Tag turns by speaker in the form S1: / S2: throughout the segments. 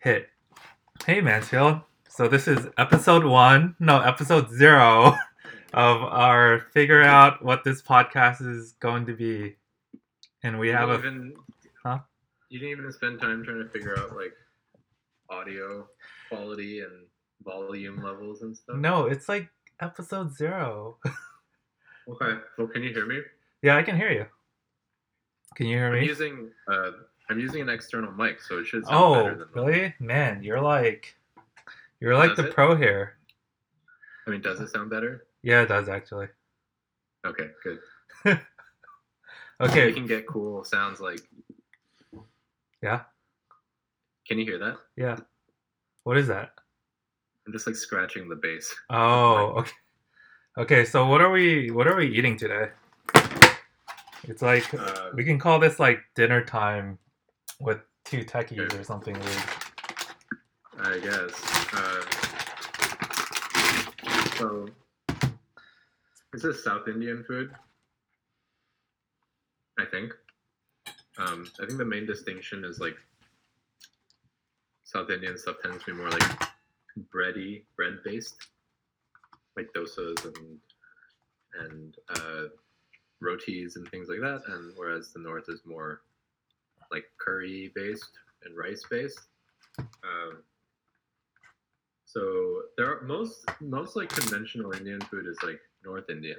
S1: hit. Hey Mansfield. So this is episode one, no, episode zero of our figure out what this podcast is going to be. And we
S2: You
S1: have a
S2: even,
S1: Huh?
S2: You didn't even spend time trying to figure out like audio quality and volume levels and stuff.
S1: no, it's like episode zero.
S2: Okay. Well, can you hear me?
S1: yeah, I can hear you. Can you hear
S2: I'm
S1: me?
S2: using uh, I'm using an external mic, so it should sound
S1: Oh,
S2: better than mine.
S1: really? Man, you're like, you're like
S2: Does
S1: the
S2: it?
S1: pro here.
S2: I mean, does it sound better?
S1: Yeah, it does actually.
S2: Okay, good. We
S1: Okay,
S2: can get cool sounds like.
S1: Yeah.
S2: Can you hear that?
S1: yeah. What is that?
S2: I'm just like scratching the bass.
S1: Oh, okay. Okay, so what are we what are we eating today? It's like
S2: Uh,
S1: we can call this like dinner time with two techies or something weird.
S2: I guess. Uh, so, is this South Indian food. I think. Um, I think the main distinction is like South Indian stuff tends to be more like bready, bread based, like dosas and and uh, rotis and things like that, and whereas the North is more like curry based and rice based. Um, so there are most most like conventional Indian food is like North Indian.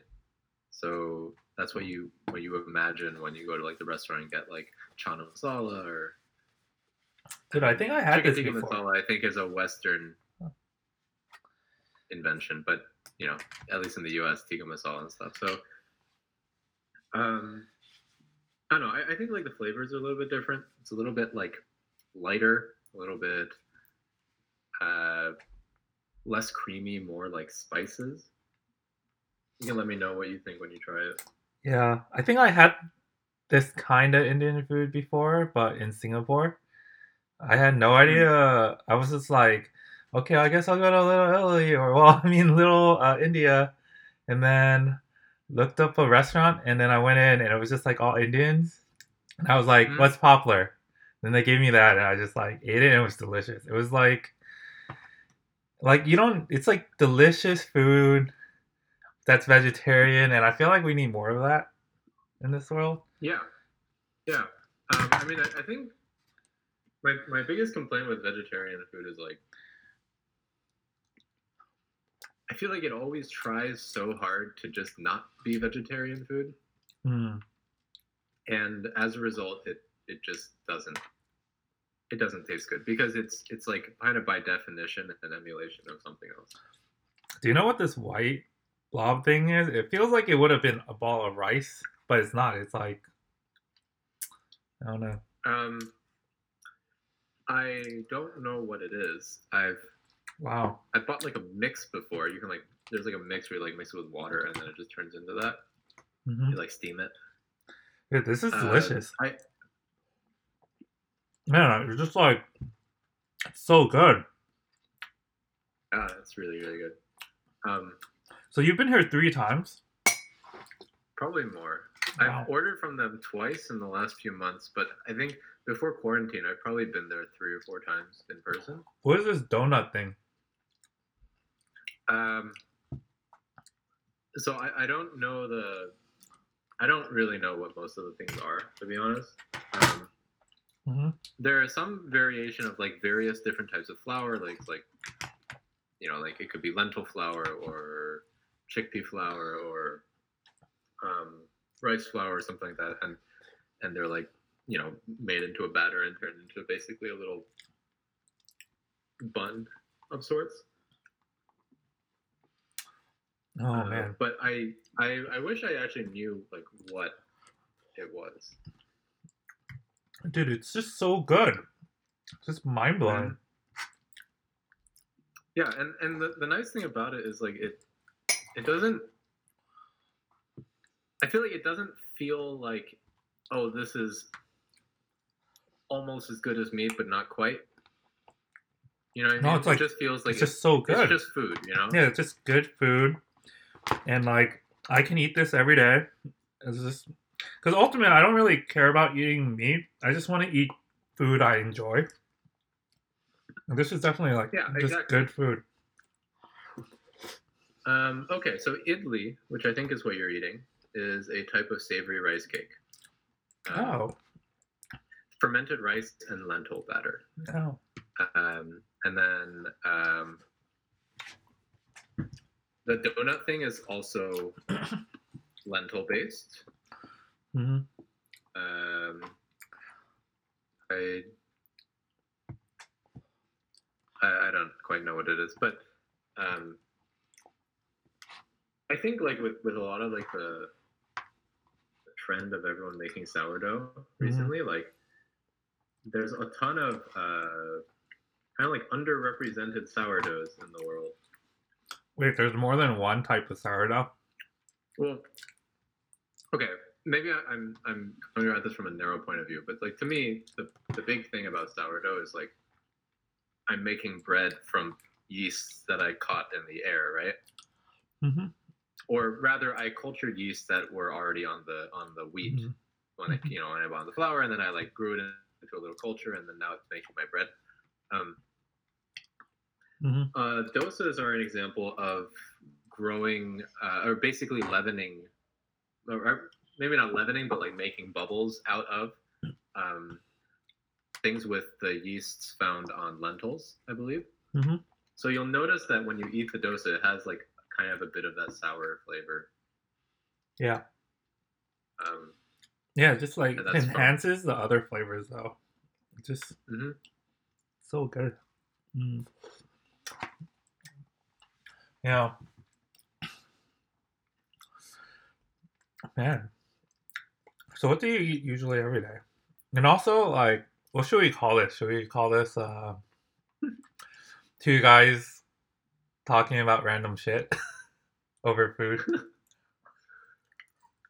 S2: So that's what you what you imagine when you go to like the restaurant and get like chana masala or
S1: Dude, I think I had
S2: chicken
S1: this
S2: tikka
S1: before.
S2: masala. I think is a Western invention, but you know, at least in the U.S., tikka masala and stuff. So, um, I don't know. I, I think like the flavors are a little bit different. It's a little bit like lighter, a little bit uh, less creamy, more like spices. You can let me know what you think when you try it.
S1: Yeah, I think I had this kind of Indian food before, but in Singapore. I had no idea. I was just like, okay, I guess I'll go to Little Italy or well, I mean Little uh, India, and then looked up a restaurant, and then I went in, and it was just like all Indians, and I was like,
S2: Mhm.
S1: what's popular? Then they gave me that, and I just like ate it, and it was delicious. It was like, like you don't. It's like delicious food that's vegetarian, and I feel like we need more of that in this world.
S2: Yeah, yeah. Um, I mean, I, I think my my biggest complaint with vegetarian food is like, I feel like it always tries so hard to just not be vegetarian food,
S1: Hmm.
S2: and as a result, it it just doesn't. It doesn't taste good because it's it's like kind of by definition an emulation of something else.
S1: Do you know what this white blob thing is? It feels like it would have been a ball of rice, but it's not. It's like I don't know.
S2: Um, I don't know what it is. I've
S1: Wow.
S2: I bought like a mix before. You can like there's like a mix where you like mix it with water and then it just turns into that.
S1: hmm
S2: You like steam it.
S1: Dude, this is
S2: Uh,
S1: delicious.
S2: I
S1: Man, it's just like it's so good.
S2: ah, that's really really good. Um,
S1: So you've been here three times.
S2: probably more.
S1: Wow.
S2: I've ordered from them twice in the last few months, but I think before quarantine, I've probably been there three or four times in person.
S1: What is this donut thing?
S2: Um, so I, I don't know the, I don't really know what most of the things are to be honest. Um,
S1: hmm
S2: there is some variation of like various different types of flour, like like you know, like it could be lentil flour or chickpea flour or um, rice flour or something like that, and and they're like you know made into a batter and turned into basically a little bun of sorts.
S1: Oh
S2: Uh,
S1: man.
S2: But I, I I wish I actually knew like what it was.
S1: Dude, it's just so good. It's just mind blowing.
S2: Yeah, and and the, the nice thing about it is like it it doesn't I feel like it doesn't feel like oh this is almost as good as meat but not quite. You know what I
S1: No,
S2: mean?
S1: it's like-
S2: just feels like
S1: it's just so good.
S2: it's just food, you know?
S1: Yeah, it's just good food, and like I can eat this every day. It's just because ultimately I don't really care about eating meat. I just want to eat food I enjoy. This is definitely like
S2: Yeah,
S1: just
S2: exactly.
S1: good food.
S2: Um, okay, so idli, which I think is what you're eating, is a type of savory rice cake. Um,
S1: Oh,
S2: Fermented rice and lentil batter.
S1: oh,
S2: Um, and then um, the donut thing is also lentil based.
S1: hmm
S2: Um, I, I I don't quite know what it is, but um, I think like with with a lot of like the, the trend of everyone making sourdough recently, like there's a ton of uh, kind of like underrepresented sourdoughs in the world.
S1: Wait, there's more than one type of sourdough.
S2: Well, okay, maybe I, I'm I'm coming at this from a narrow point of view, but like to me, the the big thing about sourdough is like I'm making bread from yeast that I caught in the air, right?
S1: Mm-hmm.
S2: Or rather, I cultured yeast that were already on the on the wheat
S1: Mhm.
S2: when I you know when I bought the flour, and then I like grew it into a little culture, and then now it's making my bread. Um,
S1: hmm
S2: Uh, dosas are an example of growing, uh, or basically leavening, or, or maybe not leavening, but like making bubbles out of um, things with the yeasts found on lentils, I believe.
S1: hmm
S2: So you'll notice that when you eat the dosa, it has like kind of a bit of that sour flavor.
S1: Yeah,
S2: Um,
S1: yeah. Just like
S2: that's fun.
S1: enhances the other flavors though. Just
S2: mhm.
S1: so good. Mm. Yeah. Man. So what do you eat usually every day? And also like what should we call this? Should we call this uh two guys talking about random shit over food?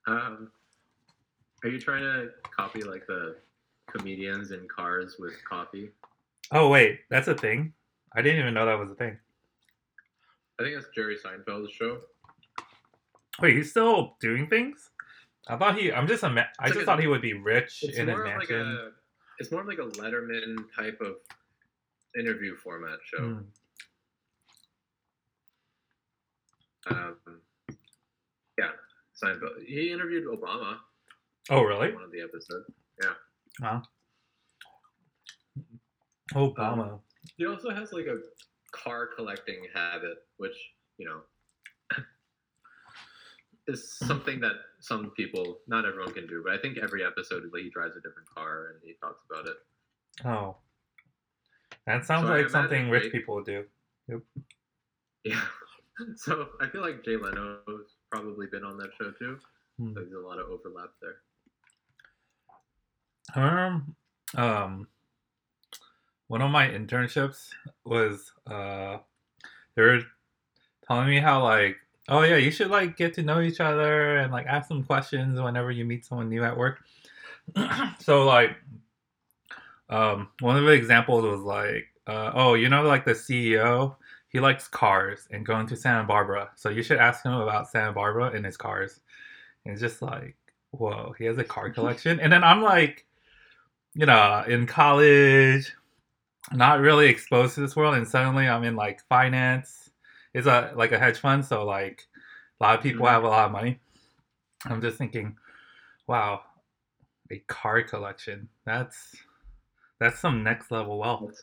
S2: Um, are you trying to copy like the comedians in cars with coffee?
S1: Oh wait, that's a thing? I didn't even know that was a thing.
S2: I think that's Jerry Seinfeld's show.
S1: Wait, he's still doing things? I thought he. I'm just. Ima- I just
S2: like a-
S1: thought he would be rich in his
S2: of like
S1: mansion.
S2: a it's more of like a Letterman type of interview format show.
S1: Mm.
S2: Um, yeah, Seinfeld. He interviewed Obama
S1: Oh really?
S2: one of the episodes. Yeah.
S1: Wow. Obama.
S2: He also has like a car collecting habit, which you know is something that some people, not everyone can do. But I think every episode like, he drives a different car and he talks about it.
S1: oh. That sounds
S2: So
S1: like something rich
S2: Jake-
S1: people would do.
S2: Yeah. So I feel like Jay Leno's probably been on that show too.
S1: Hmm.
S2: There's a lot of overlap there.
S1: Um, um, one of my internships was uh, they were telling me how like, oh yeah, you should like get to know each other and like ask them questions whenever you meet someone new at work. so like, um, one of the examples was like, uh, oh, you know, like the CEO, he likes cars and going to Santa Barbara, so you should ask him about Santa Barbara and his cars. And it's just like, whoa, he has a car collection, and then I'm like you know, in college, not really exposed to this world, and suddenly I'm in like finance. It's a like a hedge fund, so like a lot of people
S2: Mhm.
S1: have a lot of money. I'm just thinking, wow, a car collection. That's that's some next level wealth.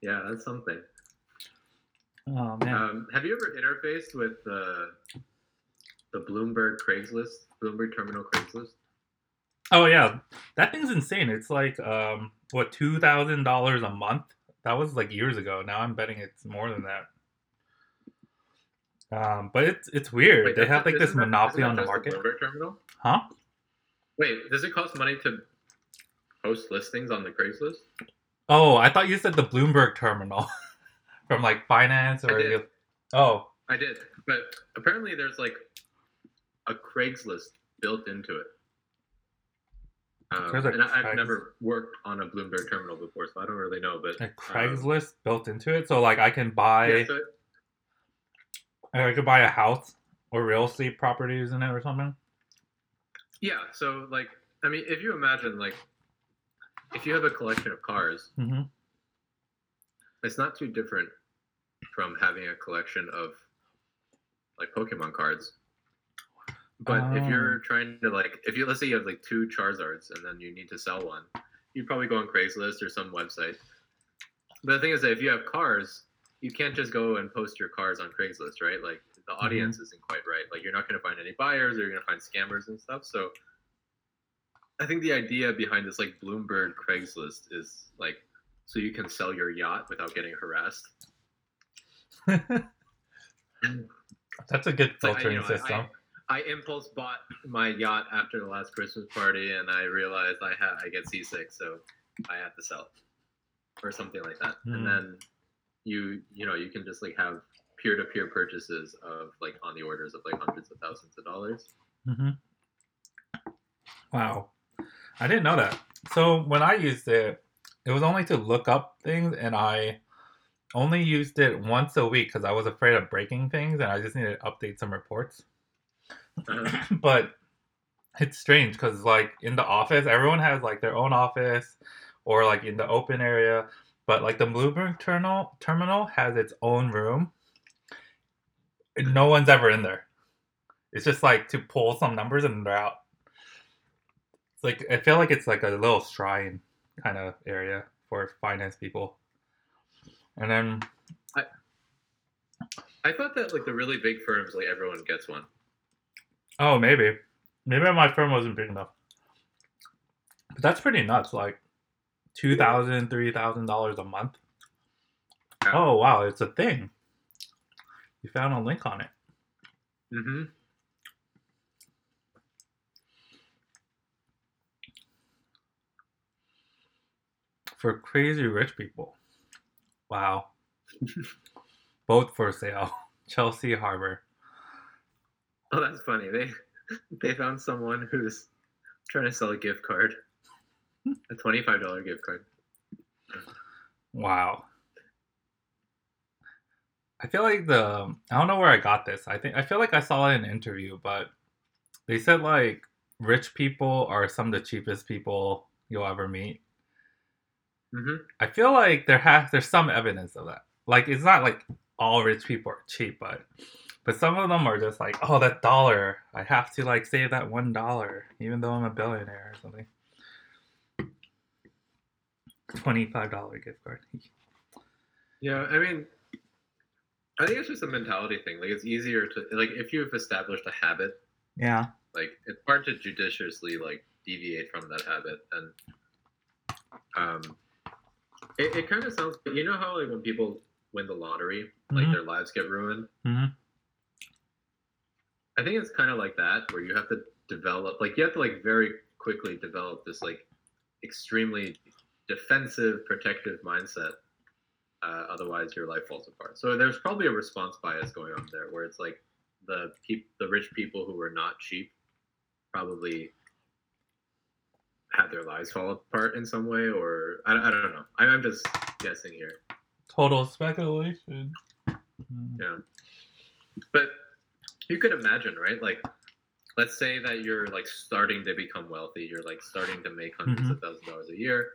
S2: yeah, that's something.
S1: Oh man.
S2: Um, have you ever interfaced with the the Bloomberg Craigslist, Bloomberg Terminal Craigslist?
S1: Oh yeah, that thing's insane. It's like um what two thousand dollars a month. That was like years ago. Now I'm betting it's more than that. Um, but it's it's weird.
S2: Wait,
S1: they have like this
S2: that-
S1: monopoly on the market,
S2: Terminal.
S1: huh?
S2: Wait, does it cost money to post listings on the Craigslist?
S1: Oh, I thought you said the Bloomberg terminal from like finance
S2: I
S1: or
S2: did.
S1: oh
S2: I did, but apparently there's like a Craigslist built into it. Um,
S1: There's
S2: and I, I've never worked on a Bloomberg terminal before, so I don't really know. But
S1: a
S2: um,
S1: Craigslist built into it, so like I can buy
S2: yeah, so-
S1: I could buy a house or real estate properties in it or something.
S2: yeah, so like, I mean, if you imagine like, if you have a collection of cars,
S1: hmm
S2: it's not too different from having a collection of like Pokemon cards. But if you're um. trying to like, if you let's say you have like two Charizards and then you need to sell one, you'd probably go on Craigslist or some website. But the thing is that if you have cars, you can't just go and post your cars on Craigslist, right? Like the mm-hmm. audience isn't quite right. Like you're not going to find any buyers, or you're going to find scammers and stuff. So I think the idea behind this like Bloomberg Craigslist is like so you can sell your yacht without getting harassed.
S1: That's a good
S2: It's like, I-
S1: filtering
S2: you know,
S1: system.
S2: I impulse bought my yacht after the last Christmas party, and I realized I had I get seasick, so I have to sell it, or something like that.
S1: Hmm.
S2: And then you you know you can just like have peer to peer purchases of like on the orders of like hundreds of thousands of dollars.
S1: hmm Wow, I didn't know that. So when I used it, it was only to look up things, and I only used it once a week because I was afraid of breaking things, and I just needed to update some reports.
S2: Uh,
S1: but it's strange because like in the office everyone has like their own office or like in the open area but like the bloomberg terminal terminal has its own room. No one's ever in there. It's just like to pull some numbers and they're out. It's like i feel like it's like a little shrine kind of area for finance people. And then
S2: I, I thought that like the really big firms, like everyone gets one.
S1: Oh, maybe. Maybe my firm wasn't big enough. But that's pretty nuts. Like two thousand, three thousand dollars a month.
S2: Yeah.
S1: Oh wow, it's a thing. You found a link on it.
S2: Mm-hmm.
S1: For crazy rich people. Wow. Both for sale. Chelsea Harbor.
S2: Oh, that's funny. They they found someone who's trying to sell a gift card, a twenty five dollar gift card.
S1: Wow. I feel like the I don't know where I got this. I think I feel like I saw it in an interview, but they said like rich people are some of the cheapest people you'll ever meet.
S2: Mm-hmm.
S1: I feel like there has there's some evidence of that. Like it's not like all rich people are cheap, but but some of them are just like, oh, that dollar, I have to like save that one dollar, even though I'm a billionaire or something. Twenty-five dollar gift card.
S2: Yeah, I mean, I think it's just a mentality thing. Like, it's easier to like if you've established a habit,
S1: Yeah.
S2: like it's hard to judiciously like deviate from that habit. And um, it, it kind of sounds. You know how like when people win the lottery, like
S1: Mhm.
S2: their lives get ruined.
S1: Mhm.
S2: I think it's kind of like that, where you have to develop, like you have to like very quickly develop this like extremely defensive, protective mindset. Uh, otherwise, your life falls apart. So there's probably a response bias going on there, where it's like the peop- the rich people who were not cheap probably had their lives fall apart in some way, or I, I don't know. I'm I'm just guessing here.
S1: Total speculation. Mm.
S2: Yeah. But you could imagine, right? Like, let's say that you're like starting to become wealthy. You're like starting to make 100s
S1: Mhm.
S2: of thousands of dollars a year.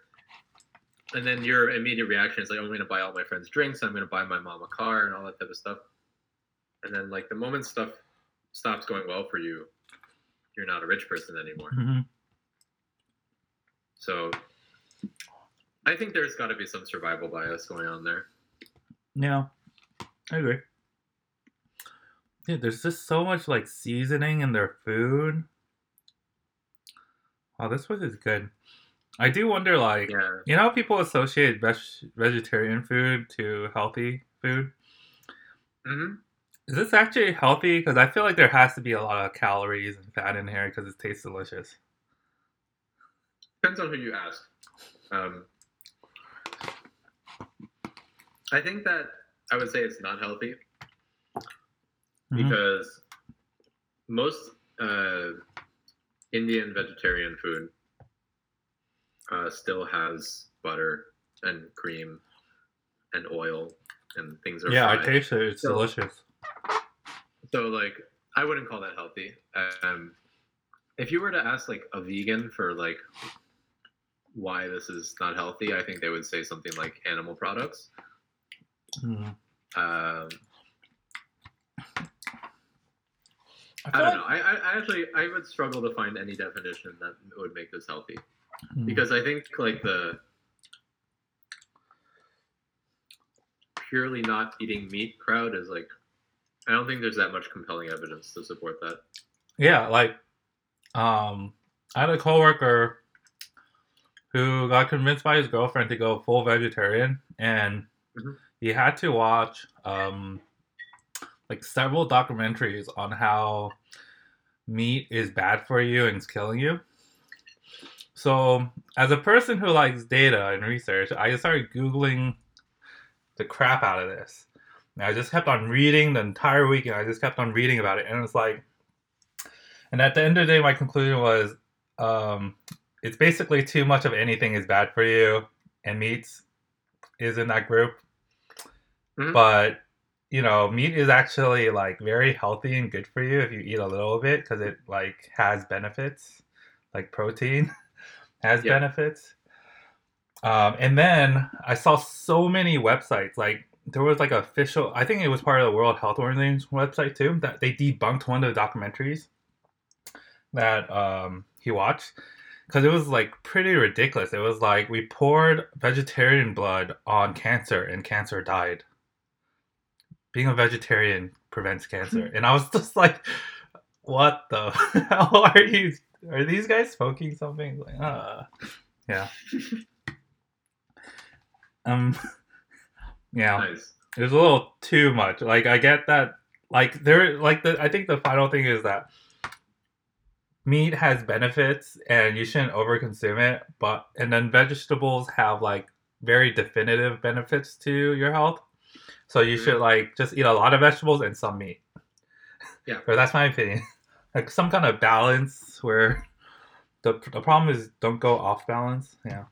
S2: And then your immediate reaction is like, I'm going to buy all my friends drinks. I'm going to buy my mom a car and all that type of stuff. And then, like, the moment stuff stops going well for you, you're not a rich person anymore.
S1: Mhm.
S2: So I think there's got to be some survival bias going on there.
S1: Yeah, I agree. Yeah, there's just so much like seasoning in their food. Oh, this place is good. I do wonder, like,
S2: Yeah.
S1: you know, how people associate veg- vegetarian food to healthy food.
S2: hmm
S1: Is this actually healthy? Because I feel like there has to be a lot of calories and fat in here because it tastes delicious.
S2: Depends on who you ask. Um, I think that I would say it's not healthy
S1: Mhm.
S2: because most uh, Indian vegetarian food uh, still has butter and cream and oil and things are
S1: Yeah, I taste it. It's
S2: So-
S1: delicious.
S2: So like I wouldn't call that healthy. Um, if you were to ask like a vegan for like why this is not healthy, I think they would say something like animal products.
S1: Hmm.
S2: Um,
S1: I,
S2: I don't
S1: like-
S2: know. I, I, actually I would struggle to find any definition that would make this healthy
S1: Hmm.
S2: because I think like the purely not eating meat crowd is like I don't think there's that much compelling evidence to support that.
S1: yeah, like um, I had a coworker who got convinced by his girlfriend to go full vegetarian, and
S2: Mhm.
S1: he had to watch um, like several documentaries on how meat is bad for you and it's killing you. So, as a person who likes data and research, I just started googling the crap out of this. And I just kept on reading the entire weekend. I just kept on reading about it, and it's like, and at the end of the day, my conclusion was, um, it's basically too much of anything is bad for you, and meats is in that group.
S2: Mhm.
S1: But you know, meat is actually like very healthy and good for you if you eat a little bit because it like has benefits, like protein has
S2: Yeah.
S1: benefits. Um, and then I saw so many websites like there was like official I think it was part of the World Health Organization website too that they debunked one of the documentaries that um, he watched because it was like pretty ridiculous. It was like we poured vegetarian blood on cancer and cancer died. Being a vegetarian prevents cancer, and I was just like, "What the hell are you? Are these guys smoking something?" Like, uh, yeah. Um, yeah
S2: Nice.
S1: it was a little too much. Like I get that. Like there, like the I think the final thing is that meat has benefits and you shouldn't overconsume it. But and then vegetables have like very definitive benefits to your health. So you
S2: Mhm.
S1: should like just eat a lot of vegetables and some meat.
S2: Yeah.
S1: Or that's my opinion. Like some kind of balance where the the problem is don't go off balance. Yeah.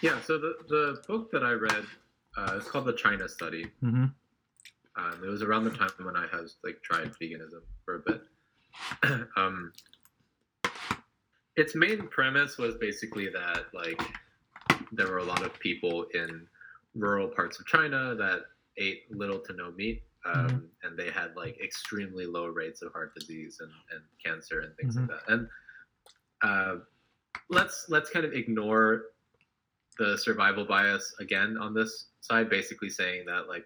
S2: Yeah. So the the book that I read uh, is called the China Study.
S1: Mm-hmm.
S2: Um, it was around the time when I had like tried veganism for a bit. um, its main premise was basically that like there were a lot of people in rural parts of China that ate little to no meat, um, and they had like extremely low rates of heart disease and, and cancer and things like that. And uh, let's let's kind of ignore the survival bias again on this side, basically saying that like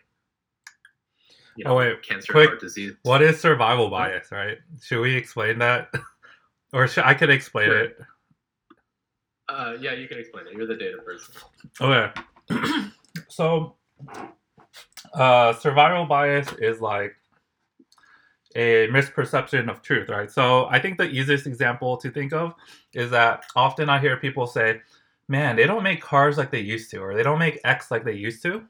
S2: you know
S1: Oh, wait,
S2: cancer
S1: quick,
S2: heart disease.
S1: What is survival bias, right? Should we explain that? or should, I could explain
S2: Sure.
S1: it.
S2: Uh, yeah, you can explain it. You're the data person.
S1: Okay. so, uh, survival bias is like a misperception of truth, right? So, I think the easiest example to think of is that often I hear people say, man, they don't make cars like they used to, or they don't make X like they used to.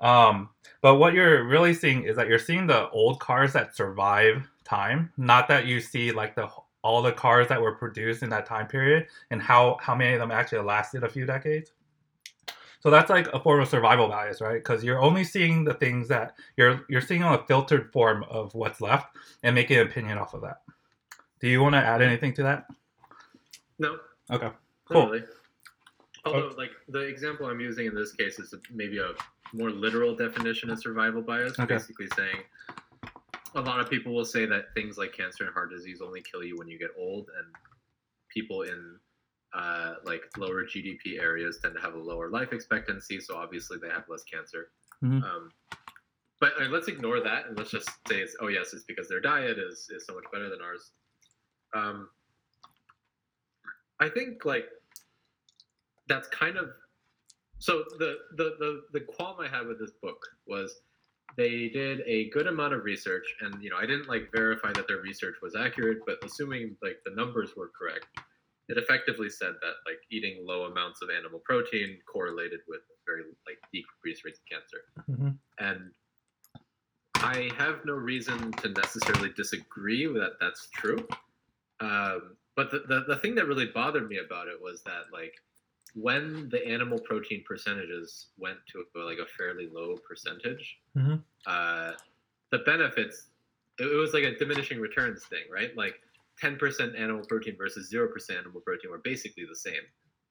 S1: Um, but what you're really seeing is that you're seeing the old cars that survive time, not that you see like the all the cars that were produced in that time period and how how many of them actually lasted a few decades. So that's like a form of survival bias, right? Because you're only seeing the things that you're you're seeing on a filtered form of what's left and making an opinion off of that. Do you want to add anything to that?
S2: No,
S1: Okay, cool.
S2: really. Although, like the example I'm using in this case is maybe a more literal definition of survival bias,
S1: Okay.
S2: basically saying a lot of people will say that things like cancer and heart disease only kill you when you get old, and people in uh, like lower GDP areas tend to have a lower life expectancy, so obviously they have less cancer.
S1: Mhm.
S2: Um, but uh, let's ignore that and let's just say it's oh yes, it's because their diet is is so much better than ours. Um, I think like that's kind of so the, the the the qualm I had with this book was they did a good amount of research and you know I didn't like verify that their research was accurate but assuming like the numbers were correct it effectively said that like eating low amounts of animal protein correlated with very like decreased rates of cancer
S1: Mhm.
S2: and I have no reason to necessarily disagree that that's true. Um, but the, the, the thing that really bothered me about it was that like when the animal protein percentages went to like a fairly low percentage,
S1: Mhm.
S2: uh, the benefits it, it was like a diminishing returns thing, right? Like 10% animal protein versus 0% animal protein were basically the same.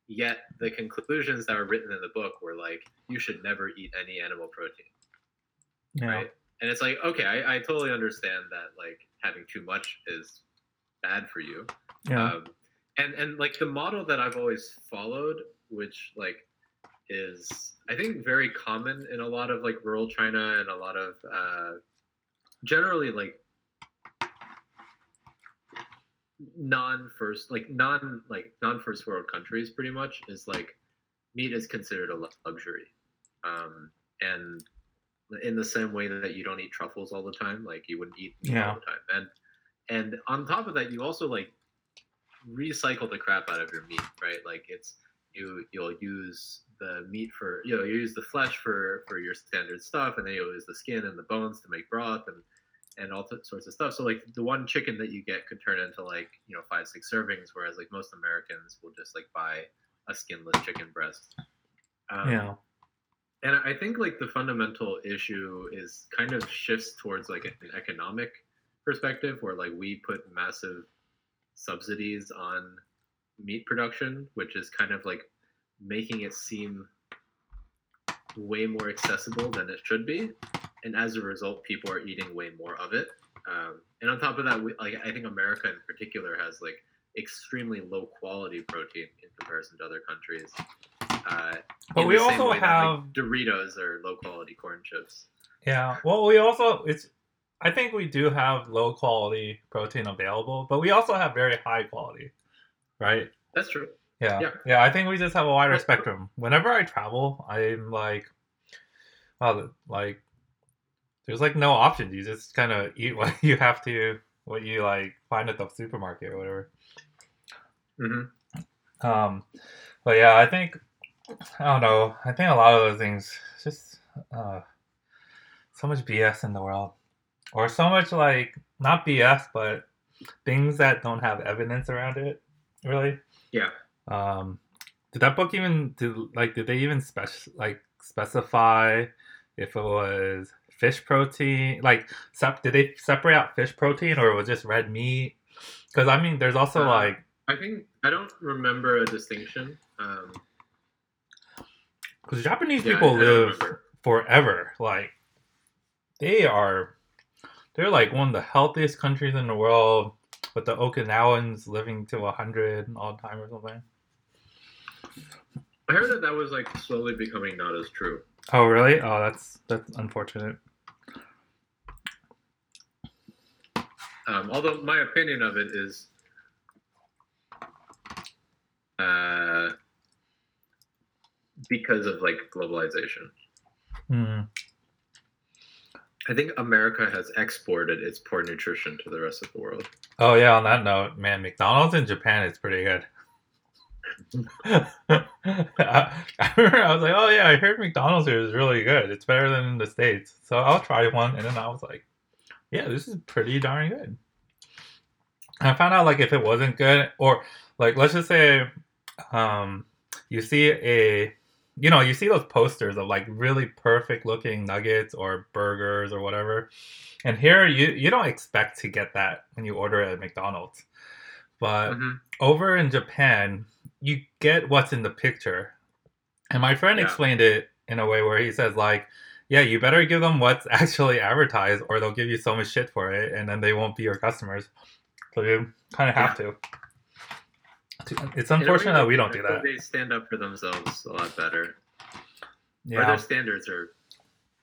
S2: yet the conclusions that were written in the book were like you should never eat any animal protein right and it's like okay I, I totally understand that like having too much is bad for you
S1: Yeah.
S2: um, and and like the model that i've always followed which like is i think very common in a lot of like rural china and a lot of uh generally like non first like non like non first world countries pretty much is like meat is considered a luxury. Um and in the same way that you don't eat truffles all the time like you wouldn't eat meat
S1: Yeah.
S2: all the time. And and on top of that you also like recycle the crap out of your meat right? Like it's you you'll use the meat for you know you use the flesh for for your standard stuff and then you'll use the skin and the bones to make broth and and all sorts of stuff so like the one chicken that you get could turn into like you know five six servings whereas like most americans will just like buy a skinless chicken breast um,
S1: yeah.
S2: and I think like the fundamental issue is kind of shifts towards like an economic perspective where like we put massive subsidies on meat production, which is kind of like making it seem way more accessible than it should be. And as a result, people are eating way more of it. Um, and on top of that, we, like I think America in particular has like extremely low quality protein in comparison to other countries. Uh,
S1: But we also
S2: way that,
S1: have
S2: like, Doritos are low quality corn chips.
S1: Yeah. Well, we also it's. I think we do have low quality protein available, but we also have very high quality, right?
S2: That's true.
S1: Yeah. Yeah.
S2: Yeah.
S1: I think we just have a wider spectrum. Whenever I travel, I'm like, well, like, there's like no options. You just kind of eat what you have to, what you like find at the supermarket or whatever.
S2: hmm
S1: Um, but yeah, I think I don't know. I think a lot of those things just uh, so much BS in the world, or so much like not BS, but things that don't have evidence around it. Really.
S2: Yeah.
S1: Um, did that book even did like did they even spec like specify if it was fish protein like sep- did they separate out fish protein or it was just red meat? Because I mean, there's also
S2: Uh,
S1: like
S2: I think I don't remember a distinction. Um,
S1: because Japanese
S2: yeah,
S1: people live forever. Like they are, they're like one of the healthiest countries in the world. With the Okinawans living to hundred all the time or something.
S2: I heard that that was like slowly becoming not as true.
S1: Oh really? Oh, that's that's unfortunate.
S2: Um, although my opinion of it is, uh, because of like globalization.
S1: Hmm.
S2: I think America has exported its poor nutrition to the rest of the world.
S1: Oh yeah. On that note, man, McDonald's in Japan is pretty good. I, I remember I was like, oh yeah, I heard McDonald's here is really good. It's better than in the states, so I'll try one. And then I was like, yeah, this is pretty darn good. I found out like if it wasn't good, or like let's just say, um, you see a, you know, you see those posters of like really perfect looking nuggets or burgers or whatever, and here you you don't expect to get that when you order at McDonald's, but
S2: Mhm.
S1: over in Japan, you get what's in the picture. And my friend
S2: Yeah.
S1: explained it in a way where he says like, yeah, you better give them what's actually advertised or they'll give you so much shit for it and then they won't be your customers. So you kind of have to. It's unfortunate that we don't do that.
S2: They stand up for themselves a lot better. Or
S1: Yeah.
S2: their standards are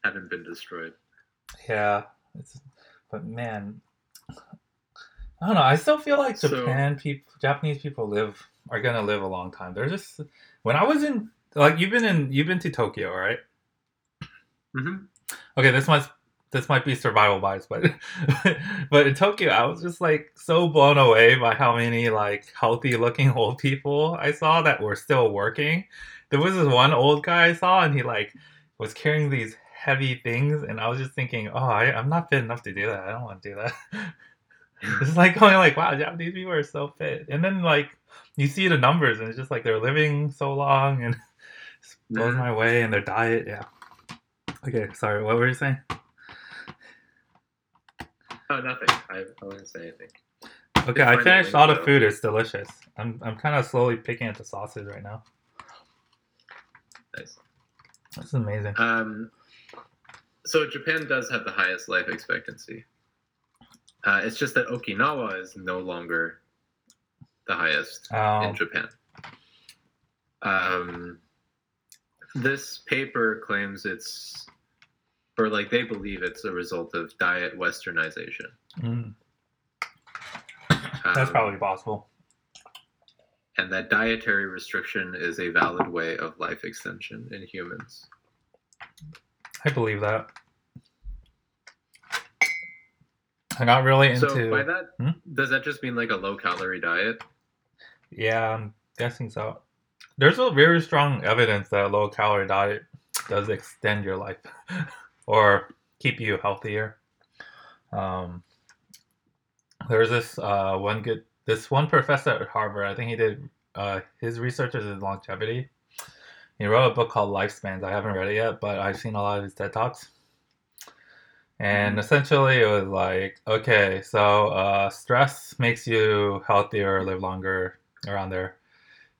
S2: haven't been destroyed.
S1: Yeah. It's, but man, I don't know. I still feel like
S2: So-
S1: Japan people, Japanese people live are gonna live a long time. They're just when I was in like you've been in you've been to Tokyo, right?
S2: Hmm
S1: Okay, this must this might be survival bias, but but in Tokyo, I was just like so blown away by how many like healthy looking old people I saw that were still working. There was this one old guy I saw, and he like was carrying these heavy things, and I was just thinking, oh, I, I'm not fit enough to do that. I don't want to do that. it's like going like, wow, Japanese people are so fit, and then like you see the numbers, and it's just like they're living so long, and it blows
S2: Mhm.
S1: my way, and their diet, yeah. Okay, sorry, what were you saying?
S2: Oh, nothing. I, I wouldn't say anything.
S1: Okay, I finished all the food. It's delicious. I'm I'm kind of slowly picking at the sausage right now.
S2: Nice.
S1: This is amazing.
S2: Um, so Japan does have the highest life expectancy. Uh, it's just that Okinawa is no longer the highest in
S1: Um,
S2: Japan. Um, this paper claims it's, or like they believe it's a result of diet westernization.
S1: mm, that's
S2: Um,
S1: probably possible.
S2: and that dietary restriction is a valid way of life extension in humans.
S1: I believe that. I got really into.
S2: so by that,
S1: Hmm?
S2: does that just mean like a low calorie diet?
S1: Yeah, I'm guessing so. There's a very strong evidence that a low calorie diet does extend your life or keep you healthier. Um, there's this uh, one good this one professor at Harvard. I think he did uh, his research is in longevity. He wrote a book called Lifespans. I haven't read it yet, but I've seen a lot of his TED talks. And
S2: Mhm.
S1: essentially, it was like, okay, so uh, stress makes you healthier, live longer, around there.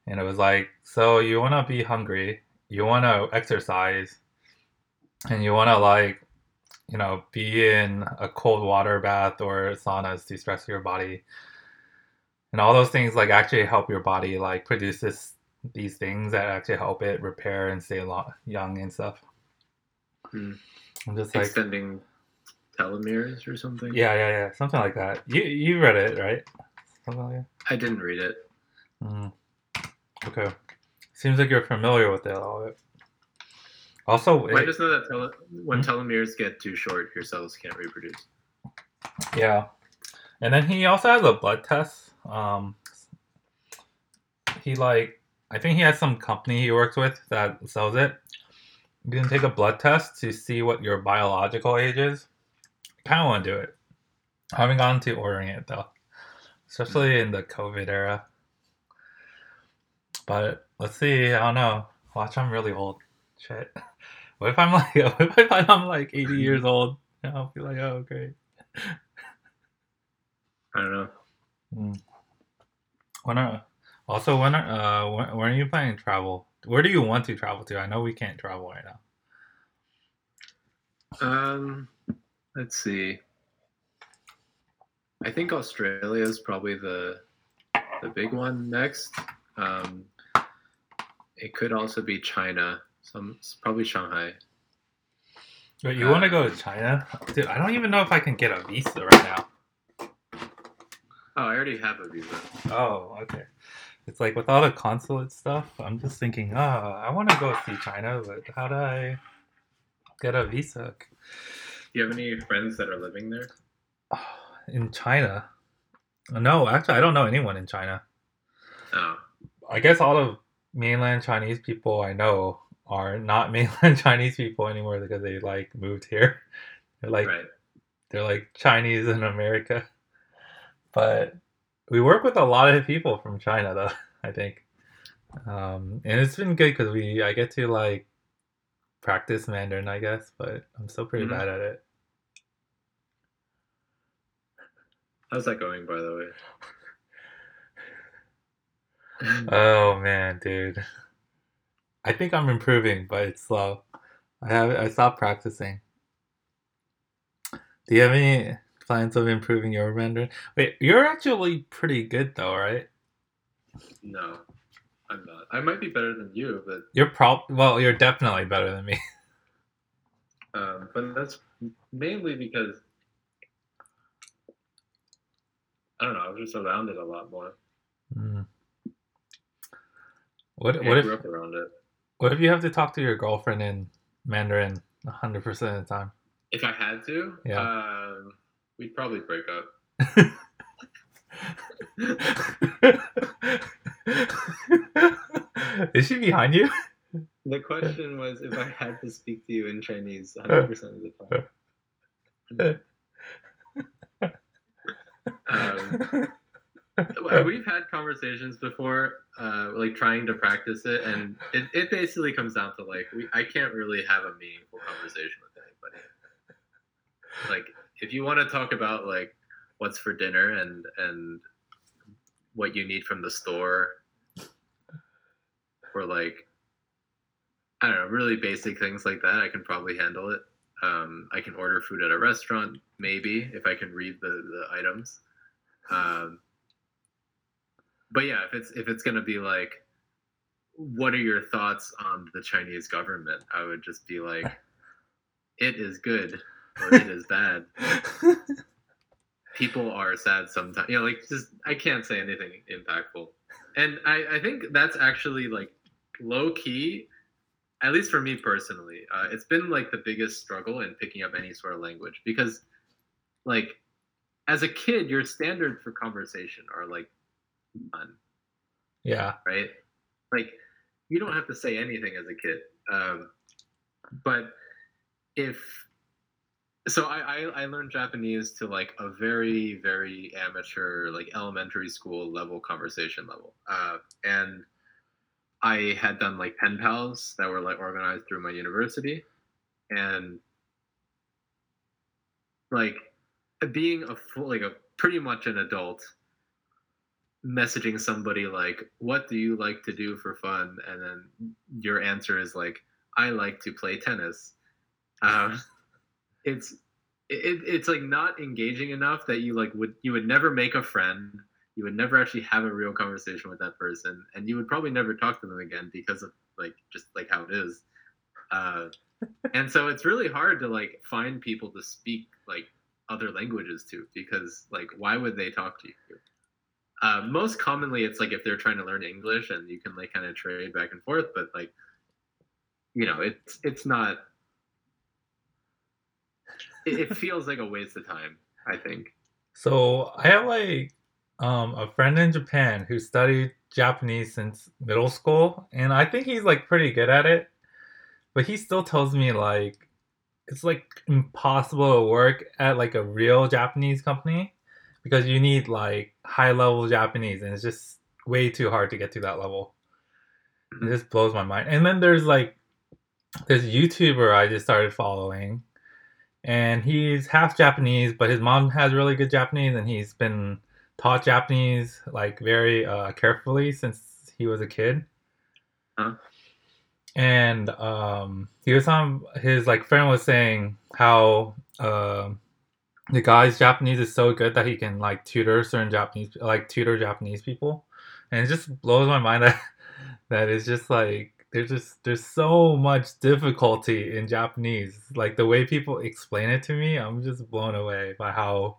S1: And it was like, so you want to be hungry, you want to exercise, and you want to like, you know, be in a cold water bath or saunas to stress your body. And all those things like actually help your body like produce this these things that actually help it repair and stay lo- young and stuff.
S2: Hmm.
S1: I'm just like,
S2: Extending telomeres or something?
S1: yeah, yeah, yeah, something like that. You you read it, right? Something like that.
S2: I didn't read it.
S1: Mm. Okay. Seems like you're familiar with it all. Also,
S2: I
S1: it-
S2: just know that tele- when
S1: Hmm?
S2: telomeres get too short, your cells can't reproduce.
S1: yeah. And then he also has a blood test. Um, he like, I think he has some company he works with that sells it. You can take a blood test to see what your biological age is. Kind of want to do it. I haven't gotten to ordering it though, especially in the COVID era. But let's see. I don't know. Watch, I'm really old. Shit. What if I'm like? What if I'm like 80 years old? I'll be like, oh great.
S2: I don't know.
S1: Mm. When are, also when are uh when, when are you planning to travel? Where do you want to travel to? I know we can't travel right now.
S2: Um, let's see. I think Australia is probably the the big one next. Um, it could also be China. Some probably Shanghai.
S1: But you want to go to China, dude? I don't even know if I can get a visa right now.
S2: Oh, I already have a visa.
S1: Oh, okay. It's like with all the consulate stuff, I'm just thinking, oh, I want to go see China, but how do I get a visa
S2: Do you have any friends that are living there?
S1: in China? No, actually, I don't know anyone in China.
S2: Oh,
S1: I guess all the mainland Chinese people I know are not mainland Chinese people anymore because they like moved here. They're like
S2: right.
S1: they're like Chinese in America. But we work with a lot of people from China though, I think. Um, and it's been good because we I get to like practice Mandarin, I guess, but I'm still pretty
S2: Mhm.
S1: bad at it.
S2: How's that going, by the way?
S1: Oh man, dude. I think I'm improving, but it's slow. I have I stopped practicing. Do you have any plans of improving your Mandarin? Wait, you're actually pretty good though, right?
S2: no, I'm not. I might be better than you, but
S1: You're prob well, you're definitely better than me.
S2: um, but that's mainly because I don't know. I was just around it a lot more.
S1: Mm. What
S2: I
S1: what
S2: grew
S1: if
S2: up around it.
S1: What if you have to talk to your girlfriend in Mandarin hundred percent of the time?
S2: If I had to,
S1: Yeah.
S2: um, we'd probably break up.
S1: Is she behind you?
S2: The question was if I had to speak to you in Chinese 100% of the time. Um, we've had conversations before, uh, like trying to practice it, and it, it basically comes down to like we, I can't really have a meaningful conversation with anybody. Like, if you want to talk about like what's for dinner and and what you need from the store or like I don't know, really basic things like that, I can probably handle it. Um, I can order food at a restaurant, maybe if I can read the, the items. Um, but yeah, if it's if it's gonna be like, what are your thoughts on the Chinese government? I would just be like, it is good or it is bad. People are sad sometimes. You know, like just I can't say anything impactful. And I, I think that's actually like low key at least for me personally, uh, it's been like the biggest struggle in picking up any sort of language because, like, as a kid, your standards for conversation are like none.
S1: Yeah.
S2: Right. Like, you don't have to say anything as a kid. Um, but if so, I, I I learned Japanese to like a very very amateur like elementary school level conversation level, uh, and I had done like pen pals that were like organized through my university, and like being a full like a pretty much an adult messaging somebody like what do you like to do for fun? And then your answer is like i like to play tennis. Um, it's it, it's like not engaging enough that you like would you would never make a friend you would never actually have a real conversation with that person and you would probably never talk to them again because of like just like how it is. Uh, and so it's really hard to like find people to speak like other languages to because like why would they talk to you uh, most commonly it's like if they're trying to learn english and you can like kind of trade back and forth but like you know it's it's not it, it feels like a waste of time i think
S1: So I have like um, a friend in Japan who studied Japanese since middle school, and I think he's like pretty good at it. But he still tells me like it's like impossible to work at like a real Japanese company because you need like high level Japanese, and it's just way too hard to get to that level. It just blows my mind. And then there's like this YouTuber I just started following, and he's half Japanese, but his mom has really good Japanese, and he's been taught Japanese like very uh, carefully since he was a kid.
S2: Huh?
S1: And um, he was on his like friend was saying how um the guy's Japanese is so good that he can like tutor certain Japanese like tutor Japanese people, and it just blows my mind that that it's just like there's just there's so much difficulty in Japanese. Like the way people explain it to me, I'm just blown away by how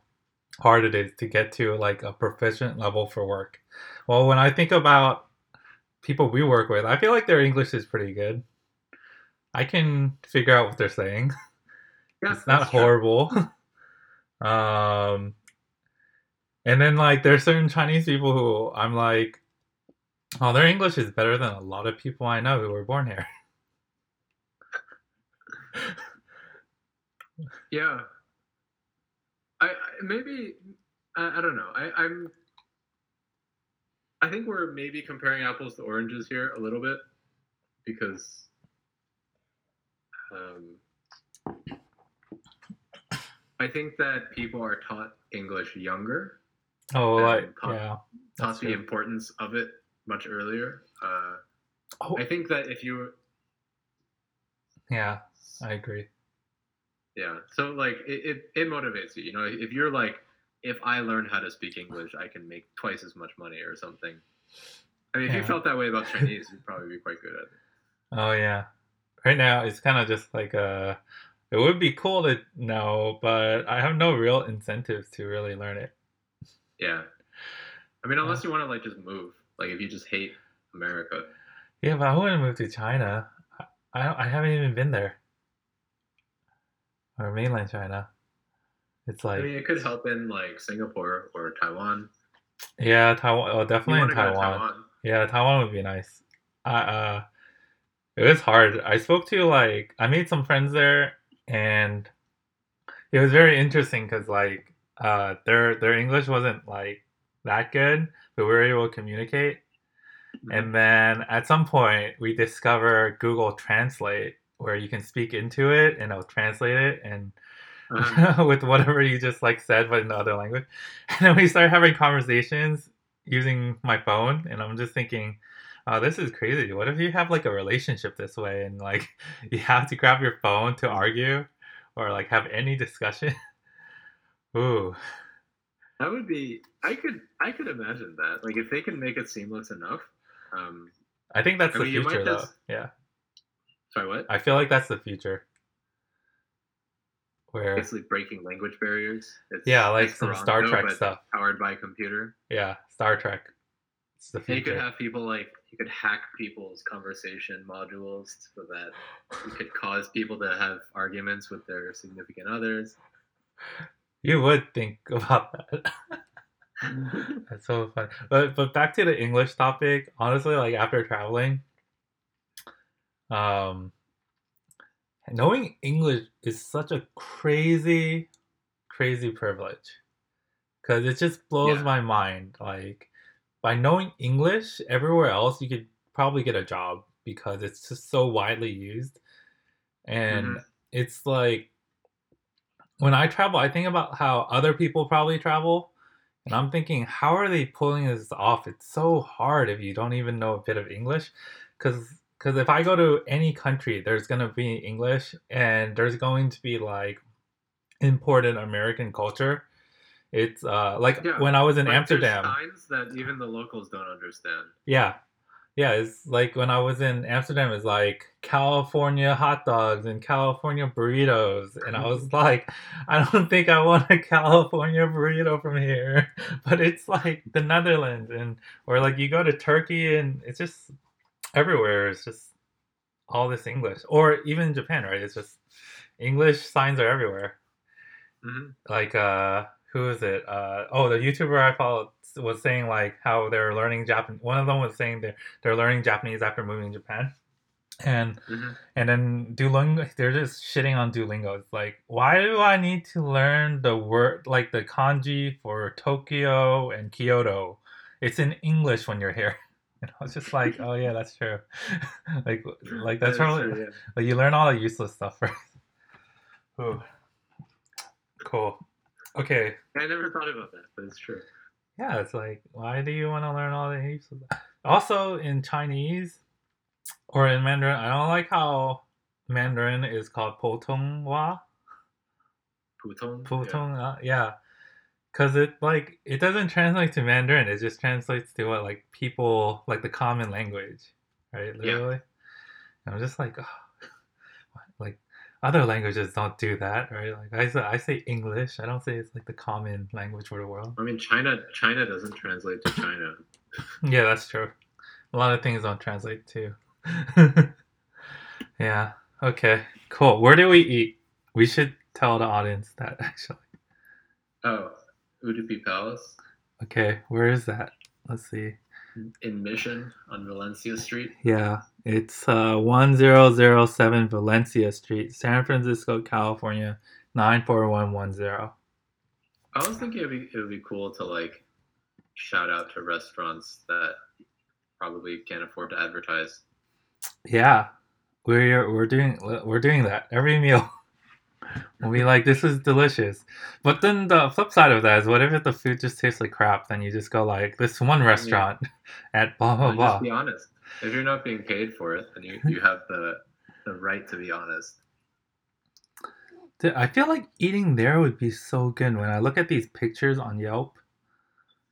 S1: hard it is to get to like a proficient level for work. Well, when I think about people we work with, I feel like their English is pretty good. I can figure out what they're saying. it's not horrible. um, and then like there's certain Chinese people who I'm like, oh, their English is better than a lot of people I know who were born here.
S2: Yeah. I, I maybe I, I don't know. I, I'm I think we're maybe comparing apples to oranges here a little bit because um, I think that people are taught English younger,
S1: Oh, like
S2: taught-
S1: yeah,
S2: taught the importance of it much earlier. Uh,
S1: Oh.
S2: I think that if you
S1: yeah, I agree.
S2: Yeah. So like it, it, it motivates you. You know, if you're like, if I learn how to speak English, I can make twice as much money or something. I mean, if you felt that way about Chinese, you'd probably be quite good at it.
S1: Oh yeah. Right now it's kind of just like uh it would be cool to know, but I have no real incentives to really learn it.
S2: Yeah. I mean, unless you want to like just move, like if you just hate America.
S1: Yeah, but I wouldn't move to China. I I, I haven't even been there. Or mainland China. It's like I
S2: mean, it could help in like Singapore or Taiwan.
S1: yeah, Taiwan. Oh, definitely in
S2: want to go to
S1: Taiwan.
S2: Taiwan?
S1: Yeah, Taiwan would be nice. Uh, uh, it was hard. I spoke to like I made some friends there, and it was very interesting because like uh, their their English wasn't like that good, but we were able to communicate. And then at some point, we discover Google Translate, where you can speak into it and it'll translate it, and
S2: Uh-huh.
S1: with whatever you just like said, but in the other language. And then we started having conversations, using my phone, and I'm just thinking, oh, this is crazy. What if you have like a relationship this way, and like you have to grab your phone to argue or like have any discussion? Ooh,
S2: That would be. I could. I could imagine that. Like if they can make it seamless enough. Um,
S1: I think that's
S2: I
S1: the
S2: mean,
S1: future, though.
S2: just-
S1: Yeah,
S2: sorry, what?
S1: I feel like that's the future. Where
S2: Basically breaking language barriers. It's
S1: yeah, like some Star Trek stuff.
S2: powered by computer.
S1: Yeah, Star Trek. It's the
S2: And you could have people like you could hack people's conversation modules so that you could cause people to have arguments with their significant others.
S1: You would think about that. That's so funny. But but back to the English topic. Honestly, like after traveling, um, knowing English is such a crazy, crazy privilege. Cause it just blows
S2: Yeah.
S1: my mind. Like by knowing English, everywhere else you could probably get a job because it's just so widely used, and
S2: Mhm.
S1: it's like when I travel, I think about how other people probably travel, and I'm thinking, how are they pulling this off? It's so hard if you don't even know a bit of English, because because if I go to any country, there's gonna be English, and there's going to be like imported American culture. It's uh like
S2: Yeah,
S1: when I was in
S2: Like,
S1: Amsterdam.
S2: signs that even the locals don't understand.
S1: Yeah. Yeah, it's like when I was in Amsterdam, it's like California hot dogs and California burritos. And I was like, I don't think I want a California burrito from here. But it's like the Netherlands and or like you go to Turkey and it's just everywhere. It's just all this English. Or even Japan, right? It's just English signs are everywhere
S2: hmm
S1: like uh who is it? Uh oh the youtuber i followed was saying like how they're learning japanese one of them was saying they're they're learning japanese after moving to japan. And
S2: hmm
S1: and then duolingo they're just shitting on duolingo. It's like why do i need to learn the word like the kanji for tokyo and kyoto? It's in english when you're here. And i was just like oh yeah that's true. Like like that's probably like you learn all the useless stuff first. Ooh. cool okay
S2: I never thought about that, but it's true.
S1: Yeah, it's like, why do you want to learn all the heaps of that? Also, in Chinese or in Mandarin, I don't like how Mandarin is called Putonghua.
S2: Putong.
S1: Putong, uh, yeah. Because it, like, it doesn't translate to Mandarin. It just translates to what, like, people, like, the common language, right? Literally. And I'm just like, oh, like, other languages don't do that, right? Like, I say, I say English. I don't say it's, like, the common language for the world.
S2: I mean, China. China doesn't translate to China.
S1: Yeah, that's true. A lot of things don't translate too. yeah. Okay. Cool. Where do we eat? We should tell the audience that actually.
S2: Oh, Udupi Palace
S1: Okay. Where is that? Let's see.
S2: in Mission on Valencia Street.
S1: Yeah, it's uh, 1007 Valencia Street, San Francisco, California, 94110.
S2: I was thinking it'd be it would be cool to like shout out to restaurants that probably can't afford to advertise.
S1: Yeah, we're we're doing we're doing that every meal. We'll be like, this is delicious. But then the flip side of that is, what if the food just tastes like crap? Then you just go like, this one restaurant at blah blah blah.
S2: just be honest. If you're not being paid for it, then you, you have the the right to be honest.
S1: Dude, I feel like eating there would be so good. When I look at these pictures on Yelp,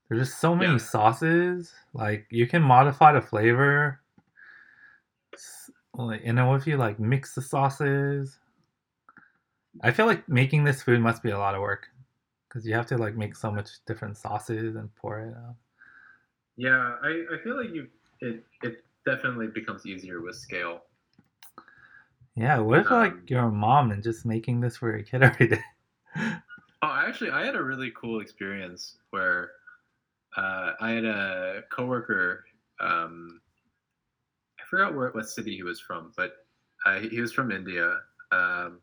S1: there's just so many
S2: Yeah.
S1: sauces. Like you can modify the flavor. And then what if you like mix the sauces? I feel like making this food must be a lot of work because you have to like make so much different sauces and pour it out.
S2: Yeah, I, I feel like you it it definitely becomes easier with scale.
S1: Yeah, what if
S2: Um,
S1: like you're a mom and just making this for your kid every day?
S2: Oh, actually, I had a really cool experience where uh, I had a coworker. Um, I forgot where what city he was from, but uh, he was from India, um,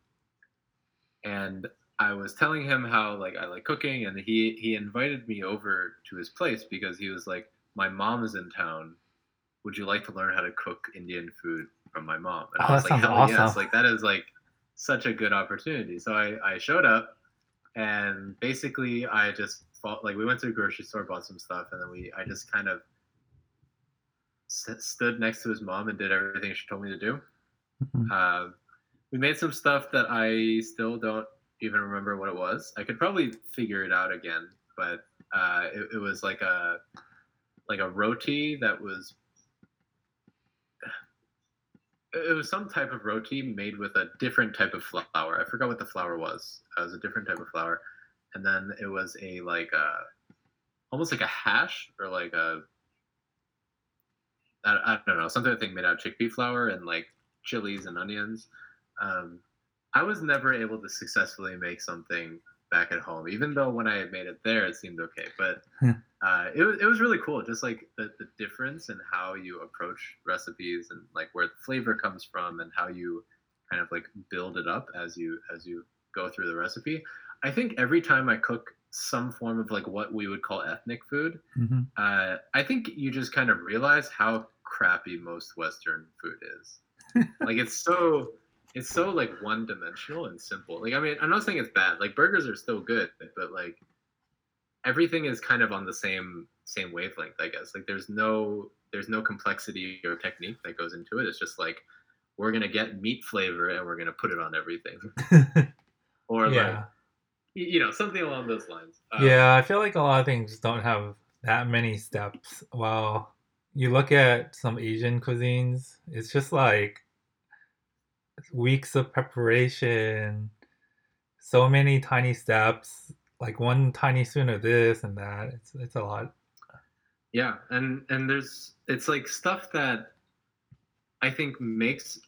S2: and I was telling him how like I like cooking, and he he invited me over to his place because he was like, "My mom is in town. Would you like to learn how to cook Indian food from my mom?" And
S1: Oh,
S2: I was
S1: that
S2: like,
S1: sounds
S2: "Hell yes!"
S1: awesome.
S2: Like that is like such a good opportunity. So I I showed up and basically I just fought, like we went to a grocery store, bought some stuff, and then we I just kind of st- stood next to his mom and did everything she told me to do.
S1: Mhm.
S2: Uh, we made some stuff that I still don't even remember what it was. I could probably figure it out again, but uh, it, it was like a like a roti that was it was some type of roti made with a different type of flour. I forgot what the flour was. It was a different type of flour, and then it was a like a almost like a hash or like a I, I don't know something I think made out of chickpea flour and like chilies and onions. Um, I was never able to successfully make something back at home, even though when I had made it there, it seemed okay. But. Uh, it, was- it was really cool, just like the, the difference in how you approach recipes and like where the flavor comes from and how you kind of like build it up as you as you go through the recipe. I think every time I cook some form of like what we would call ethnic food,
S1: Mhm.
S2: uh, I think you just kind of realize how crappy most Western food is. like it's so it's so like one dimensional and simple. Like I mean, I'm not saying it's bad. Like burgers are still good, but like everything is kind of on the same same wavelength, I guess. Like there's no there's no complexity or technique that goes into it. It's just like we're gonna get meat flavor and we're gonna put it on everything, or
S1: yeah.
S2: y- you know something along those lines. Um,
S1: Yeah, I feel like a lot of things don't have that many steps. While you look at some Asian cuisines, it's just like weeks of preparation, so many tiny steps, like one tiny spoon of this and that. It's it's a lot.
S2: Yeah, and and there's it's like stuff that I think makes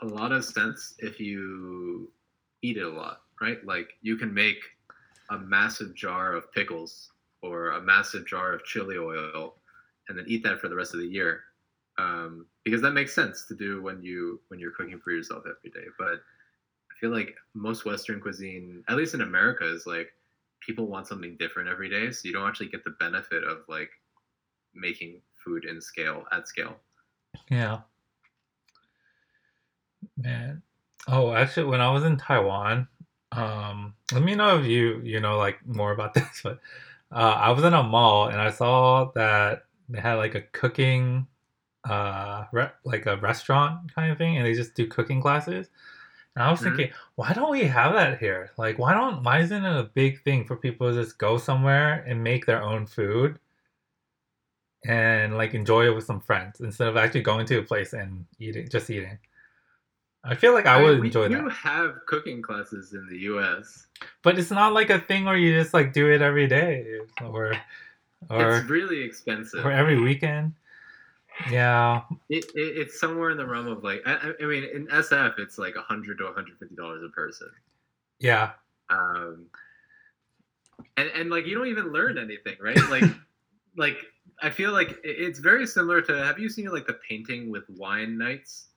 S2: a lot of sense if you eat it a lot, right? Like you can make a massive jar of pickles or a massive jar of chili oil and then eat that for the rest of the year. Um, because that makes sense to do when you when you're cooking for yourself every day. But I feel like most Western cuisine, at least in America, is like people want something different every day, so you don't actually get the benefit of like making food in scale at scale.
S1: Yeah. Man. Oh, actually, when I was in Taiwan, um, let me know if you you know like more about this, but uh, I was in a mall and I saw that they had like a cooking, uh, re- like a restaurant kind of thing, and they just do cooking classes. And I was
S2: Mhm.
S1: thinking, why don't we have that here? Like, why don't why isn't it a big thing for people to just go somewhere and make their own food? and like enjoy it with some friends instead of actually going to a place and eating just eating. I feel like I
S2: mean,
S1: would
S2: we
S1: enjoy
S2: do
S1: that.
S2: have cooking classes in the U.S.
S1: But it's not like a thing where you just like do it every day or or
S2: it's really expensive.
S1: or every weekend. Yeah.
S2: It, it, it's somewhere in the realm of like I, I- mean in SF it's like 100 to 150 dollars a person.
S1: Yeah.
S2: Um, and and like you don't even learn anything, right? Like like I feel like it's very similar to have you seen like the painting with wine nights?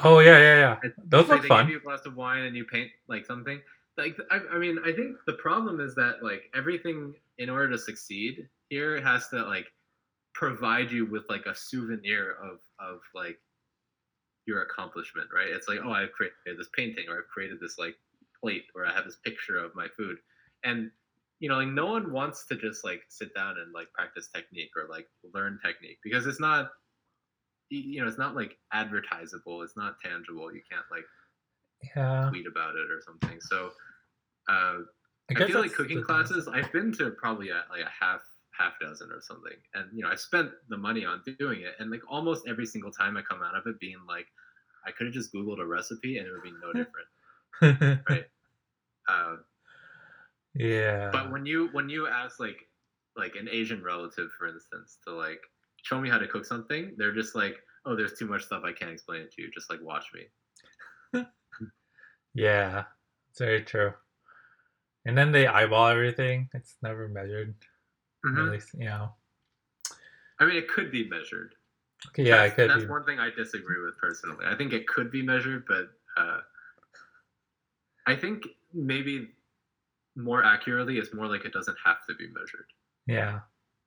S1: Oh yeah, yeah, yeah.
S2: It's
S1: Those
S2: like they
S1: fun.
S2: give you a glass of wine and you paint like something. Like I, I mean, I think the problem is that like everything in order to succeed here has to like provide you with like a souvenir of of like your accomplishment, right? It's like, oh, I've created this painting or I've created this like plate or I have this picture of my food. And you know, like no one wants to just like sit down and like practice technique or like learn technique because it's not you know, it's not like advertisable, it's not tangible. You can't like
S1: Yeah.
S2: tweet about it or something. So uh, I,
S1: guess
S2: feel like cooking classes. I've been to probably a, like a half half dozen or something, and you know I spent the money on doing it, and like almost every single time I come out of it being like, I could have just googled a recipe and it would be no different. right. Uh,
S1: yeah.
S2: but when you when you ask like like an Asian relative, for instance, to like show me how to cook something, they're just like, oh, there's too much stuff I can't explain it to you. Just like watch me.
S1: yeah. It's very true. And then they eyeball everything. It's never measured.
S2: Mhm.
S1: Least, you know.
S2: I mean, it could be measured.
S1: Okay, yeah,
S2: that's,
S1: it could
S2: that's
S1: be.
S2: one thing I disagree with personally. I think it could be measured, but uh, I think maybe more accurately, it's more like it doesn't have to be measured.
S1: Yeah.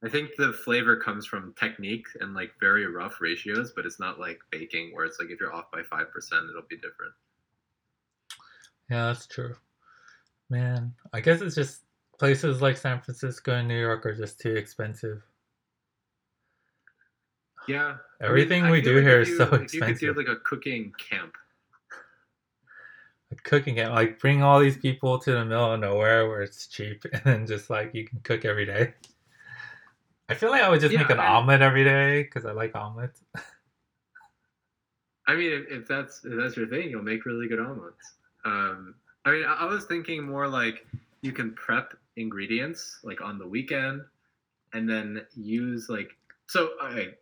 S2: I think the flavor comes from technique and like very rough ratios, but it's not like baking where it's like if you're off by five percent, it'll be different.
S1: Yeah, that's true. Man, I guess it's just places like San Francisco and New York are just too expensive.
S2: Yeah. I mean,
S1: Everything
S2: I
S1: we do
S2: like
S1: here is
S2: you-
S1: so
S2: if You could
S1: expensive.
S2: do like a cooking camp.
S1: Like cooking camp, like bring all these people to the middle of nowhere where it's cheap, and then just like you can cook every day. I feel like I would just
S2: Yeah,
S1: make an
S2: I-
S1: omelet every day because I like omelets.
S2: I mean, if, if that's if that's your thing, you'll make really good omelets. Um, I mean, I, I was thinking more like you can prep ingredients like on the weekend, and then use like so. I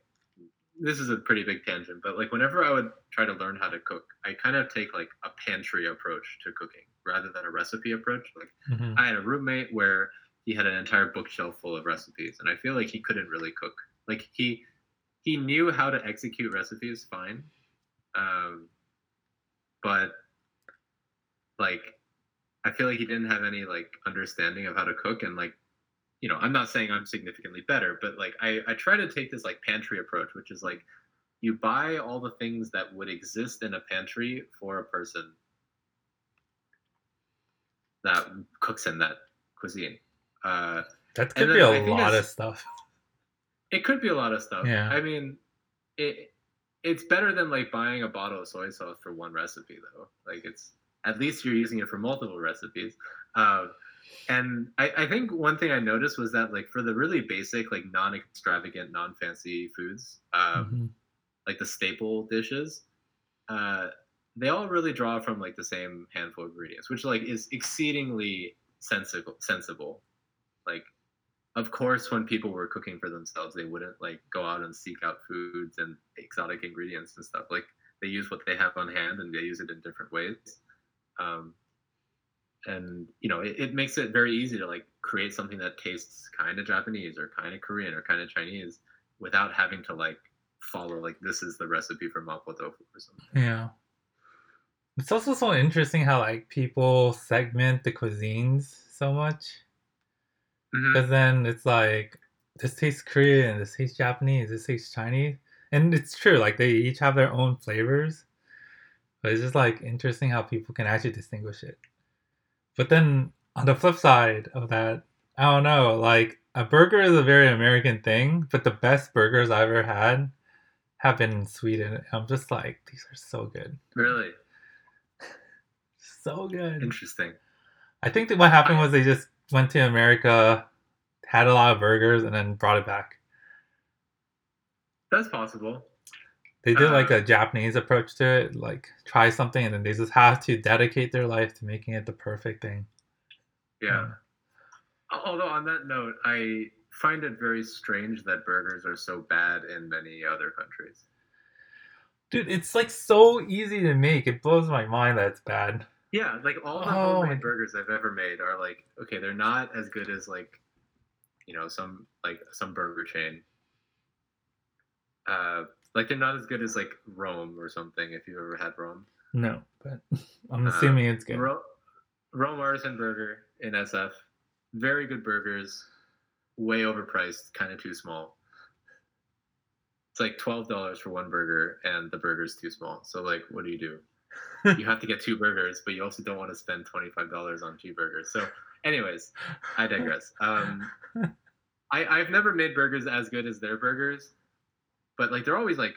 S2: this is a pretty big tangent, but like whenever I would try to learn how to cook, I kind of take like a pantry approach to cooking rather than a recipe approach. Like
S1: Mhm.
S2: I had a roommate where he had an entire bookshelf full of recipes, and I feel like he couldn't really cook. Like he he knew how to execute recipes fine, um, but like I feel like he didn't have any like understanding of how to cook, and like you know, I'm not saying I'm significantly better, but like I I try to take this like pantry approach, which is like you buy all the things that would exist in a pantry for a person that cooks in that cuisine. Uh,
S1: That could be a
S2: I
S1: lot of stuff.
S2: it could be a lot of stuff.
S1: Yeah.
S2: I mean, it it's better than like buying a bottle of soy sauce for one recipe though. Like it's at least you're using it for multiple recipes. Um, and I, I think one thing I noticed was that like for the really basic, like non-extravagant, non-fancy foods, um,
S1: Mhm.
S2: like the staple dishes, uh, they all really draw from like the same handful of ingredients, which like is exceedingly sensible. Sensible, like of course when people were cooking for themselves, they wouldn't like go out and seek out foods and exotic ingredients and stuff. Like they use what they have on hand and they use it in different ways. Um, and you know it, it makes it very easy to like create something that tastes kind of Japanese or kind of Korean or kind of Chinese without having to like follow like this is the recipe for mapo tofu or something.
S1: Yeah. It's also so interesting how like people segment the cuisines so much. Because then it's like this tastes Korean, this tastes Japanese, this tastes Chinese, and it's true. Like they each have their own flavors, but it's just like interesting how people can actually distinguish it. But then on the flip side of that, I don't know. Like a burger is a very American thing, but the best burgers I've ever had have been in Sweden. I'm just like these are so good,
S2: Really
S1: so good.
S2: interesting.
S1: I think that what happened was they just went to America, had a lot of burgers, and then brought it back.
S2: That's possible.
S1: They did like
S2: Uh,
S1: a Japanese approach to it, like try something and then they just have to dedicate their life to making it the perfect thing.
S2: Yeah. Although on that note, I find it very strange that burgers are so bad in many other countries.
S1: Dude, it's like so easy to make. It blows my mind that it's bad.
S2: Yeah, like all the
S1: Oh
S2: homemade burgers I've ever made are like okay, they're not as good as like you know some like some burger chain. Uh, like they're not as good as like Roam or something. If you've ever had Roam,
S1: No, but I'm
S2: Uh,
S1: assuming it's good.
S2: Ro- Roam Artisan Burger in SF, very good burgers, way overpriced, kind of too small. It's like twelve dollars for one burger, and the burger's too small. So like, what do you do? you have to get two burgers, but you also don't want to spend twenty five dollars on two burgers. So, anyways, I digress. Um, I I've never made burgers as good as their burgers, but like they're always like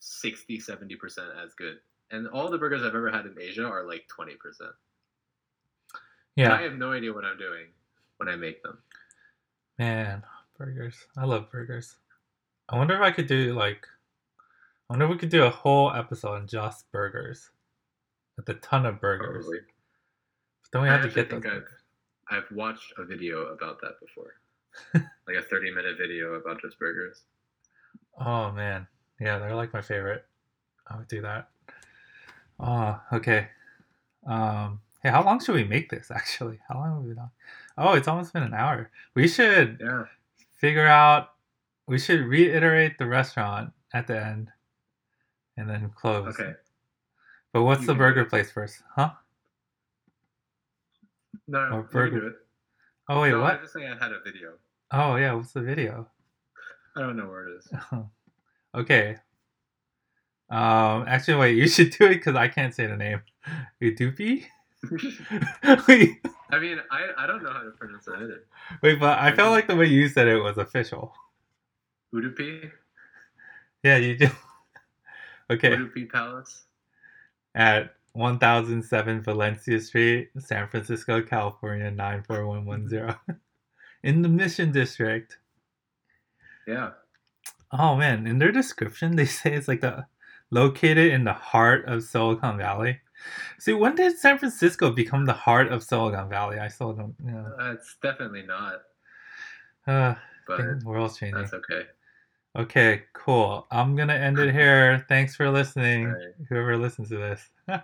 S2: 60 70 percent as good. And all the burgers I've ever had in Asia are like twenty percent.
S1: Yeah.
S2: I have no idea what I'm doing when I make them.
S1: man, burgers. I love burgers. I wonder if I could do like, I wonder if we could do a whole episode on just burgers, with a ton of burgers.
S2: Probably.
S1: But then we
S2: I
S1: have to get those.
S2: I've- I've watched a video about that before, like a thirty minute video about just burgers.
S1: Oh man, yeah, they're like my favorite. I would do that. Oh, okay. Um, hey, how long should we make this? Actually, how long have we done? Oh, it's almost been an hour. We should
S2: Yeah.
S1: figure out. We should reiterate the restaurant at the end, and then close.
S2: Okay.
S1: But what's
S2: You
S1: the burger place first? Huh?
S2: No,
S1: burger.
S2: do it.
S1: Oh wait,
S2: no, I
S1: what?
S2: was just saying I had a video.
S1: Oh yeah, what's the video?
S2: I don't know where it is.
S1: okay. Um, actually, wait. You should do it because I can't say the name. Udupi. wait,
S2: I mean, I, I don't know how to pronounce it either.
S1: wait, but I felt like the way you said it was official.
S2: Udupi?
S1: Yeah, you do. Okay,
S2: Udupi Palace?
S1: at 1007 Valencia Street, San Francisco, California 94110. In the Mission District.
S2: Yeah.
S1: Oh man, in their description they say it's like the located in the heart of Silicon Valley. See, when did San Francisco become the heart of Silicon Valley? I still don't you know.
S2: Uh, it's definitely not,
S1: Uh,
S2: but
S1: the world's changing.
S2: that's okay.
S1: Okay, cool. I'm gonna end it here. Thanks for listening.
S2: Right.
S1: Whoever listens to this.